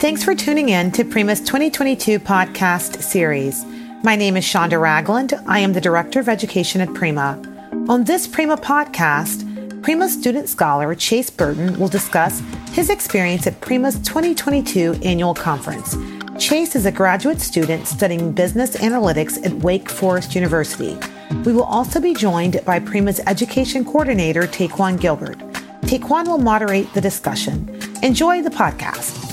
Thanks for tuning in to Prima's 2022 podcast series. My name is Shonda Ragland. I am the Director of Education at Prima. On this Prima podcast, Prima student scholar Chase Burton will discuss his experience at Prima's 2022 annual conference. Chase is a graduate student studying business analytics at Wake Forest University. We will also be joined by Prima's education coordinator, Taquan Gilbert. Taquan will moderate the discussion. Enjoy the podcast.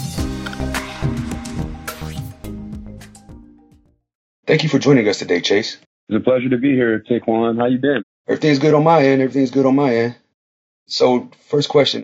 Thank you for joining us today, Chase. It's a pleasure to be here, Taquan. How you been? Everything's good on my end. Everything's good on my end. So, first question,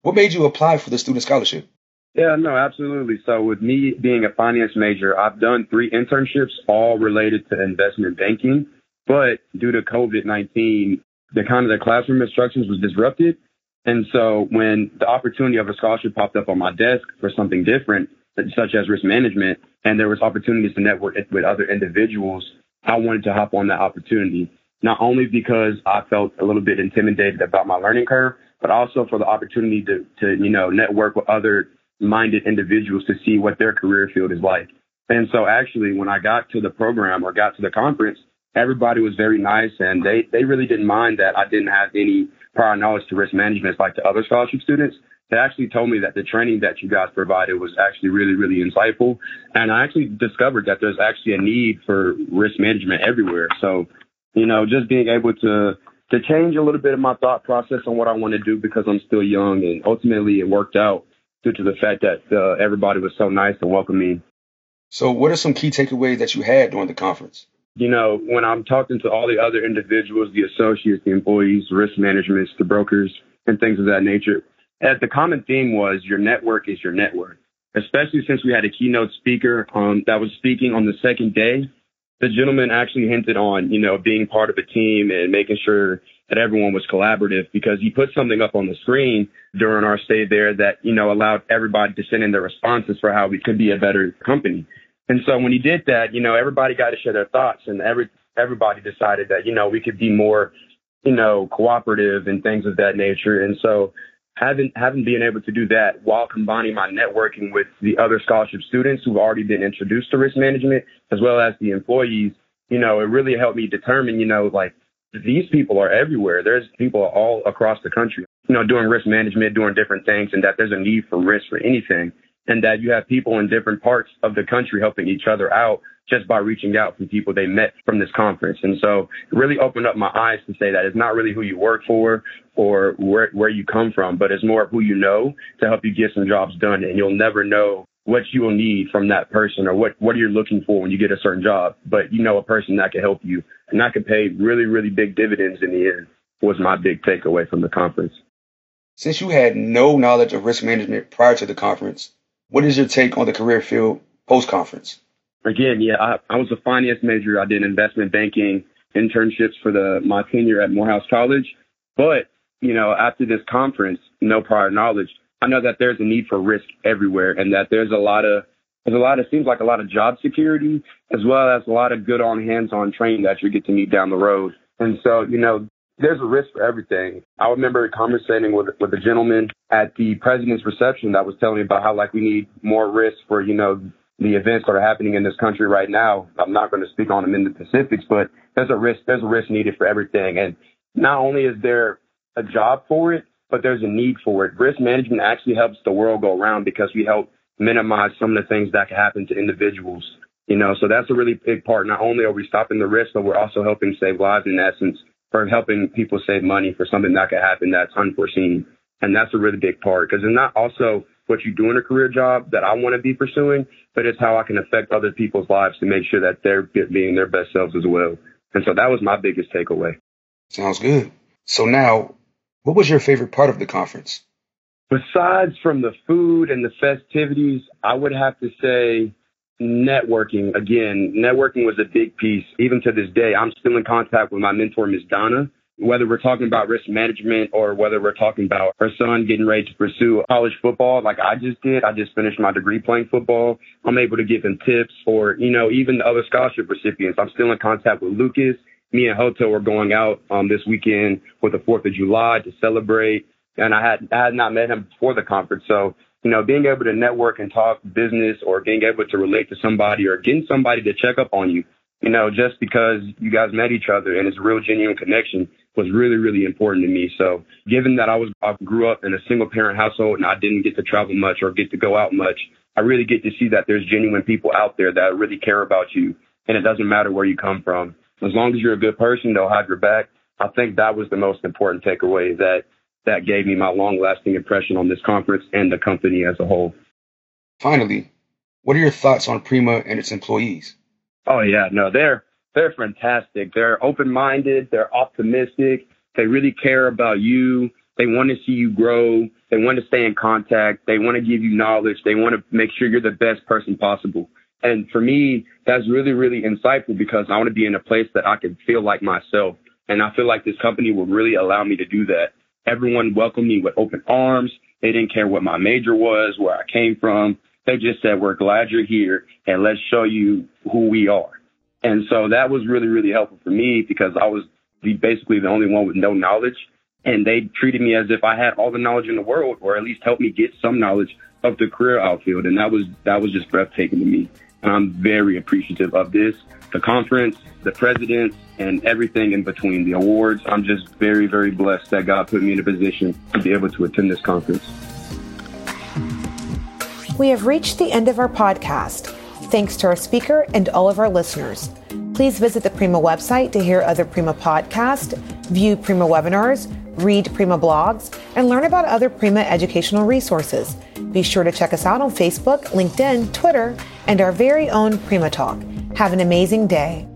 what made you apply for the student scholarship? Yeah, no, absolutely. So with me being a finance major, I've done three internships, all related to investment banking. But due to COVID-19, the kind of the classroom instructions was disrupted. And so when the opportunity of a scholarship popped up on my desk for something different, such as risk management, and there was opportunities to network with other individuals, I wanted to hop on that opportunity. Not only because I felt a little bit intimidated about my learning curve, but also for the opportunity to, to, you know, network with other minded individuals to see what their career field is like. And so actually when I got to the program or got to the conference, everybody was very nice and they, they really didn't mind that I didn't have any prior knowledge to risk management like the other scholarship students. They actually told me that the training that you guys provided was actually really, really insightful. And I actually discovered that there's actually a need for risk management everywhere. So, you know, just being able to, to change a little bit of my thought process on what I want to do because I'm still young and ultimately it worked out due to the fact that uh, everybody was so nice and welcoming. So, what are some key takeaways that you had during the conference? You know, when I'm talking to all the other individuals, the associates, the employees, risk managements, the brokers, and things of that nature, uh, the common theme was your network is your network. Especially since we had a keynote speaker um, that was speaking on the second day, the gentleman actually hinted on, you know, being part of a team and making sure that everyone was collaborative because he put something up on the screen during our stay there that, you know, allowed everybody to send in their responses for how we could be a better company. And so when he did that, you know, everybody got to share their thoughts and every, everybody decided that, you know, we could be more, you know, cooperative and things of that nature. And so having, having been able to do that while combining my networking with the other scholarship students who've already been introduced to risk management as well as the employees, you know, it really helped me determine, you know, like these people are everywhere. There's people all across the country, you know, doing risk management, doing different things, and that there's a need for risk for anything. And that you have people in different parts of the country helping each other out just by reaching out from people they met from this conference. And so it really opened up my eyes to say that it's not really who you work for or where, where you come from, but it's more of who you know to help you get some jobs done. And you'll never know what you will need from that person or what, what you're looking for when you get a certain job, but you know a person that can help you and that can pay really, really big dividends in the end was my big takeaway from the conference. Since you had no knowledge of risk management prior to the conference, what is your take on the career field post conference? Again, yeah, I, I was a finance major. I did investment banking internships for the my tenure at Morehouse College. But, you know, after this conference, no prior knowledge, I know that there's a need for risk everywhere and that there's a lot of there's a lot of seems like a lot of job security as well as a lot of good on hands-on training that you get to meet down the road. And so, you know, there's a risk for everything. I remember conversating with with a gentleman at the president's reception that was telling me about how like we need more risk for, you know, the events that are happening in this country right now. I'm not going to speak on them in the specifics, but there's a risk there's a risk needed for everything. And not only is there a job for it, but there's a need for it. Risk management actually helps the world go around because we help minimize some of the things that can happen to individuals. You know, so that's a really big part. Not only are we stopping the risk, but we're also helping save lives in essence, for helping people save money for something that could happen that's unforeseen. And that's a really big part because it's not also what you do in a career job that I want to be pursuing, but it's how I can affect other people's lives to make sure that they're being their best selves as well. And so that was my biggest takeaway. Sounds good. So now what was your favorite part of the conference? Besides from the food and the festivities, I would have to say networking. Again, networking was a big piece. Even to this day, I'm still in contact with my mentor, Ms. Donna. Whether we're talking about risk management or whether we're talking about her son getting ready to pursue college football, like I just did, I just finished my degree playing football. I'm able to give him tips or, you know, even the other scholarship recipients. I'm still in contact with Lucas me and Hoto are going out um, this weekend for the Fourth of July to celebrate. And I had I had not met him before the conference, so you know, being able to network and talk business or being able to relate to somebody or getting somebody to check up on you, you know, just because you guys met each other and it's a real genuine connection was really, really important to me. So given that I was, I grew up in a single parent household and I didn't get to travel much or get to go out much, I really get to see that there's genuine people out there that really care about you and it doesn't matter where you come from. As long as you're a good person, they'll have your back. I think that was the most important takeaway that that gave me my long lasting impression on this conference and the company as a whole. Finally, what are your thoughts on Prima and its employees? Oh yeah, no, they're they're fantastic. They're open minded, they're optimistic, they really care about you. They want to see you grow. They want to stay in contact. They want to give you knowledge. They want to make sure you're the best person possible. And for me, that's really, really insightful because I want to be in a place that I can feel like myself. And I feel like this company will really allow me to do that. Everyone welcomed me with open arms. They didn't care what my major was, where I came from. They just said, we're glad you're here and let's show you who we are. And so that was really, really helpful for me because I was the, basically the only one with no knowledge. And they treated me as if I had all the knowledge in the world, or at least helped me get some knowledge of the career outfield. And that was, that was just breathtaking to me. And I'm very appreciative of this, the conference, the presidents, and everything in between, the awards. I'm just very, very blessed that God put me in a position to be able to attend this conference. We have reached the end of our podcast. Thanks to our speaker and all of our listeners. Please visit the Prima website to hear other Prima podcasts, view Prima webinars, read Prima blogs, and learn about other Prima educational resources. Be sure to check us out on Facebook, LinkedIn, Twitter, and our very own Prima Talk. Have an amazing day.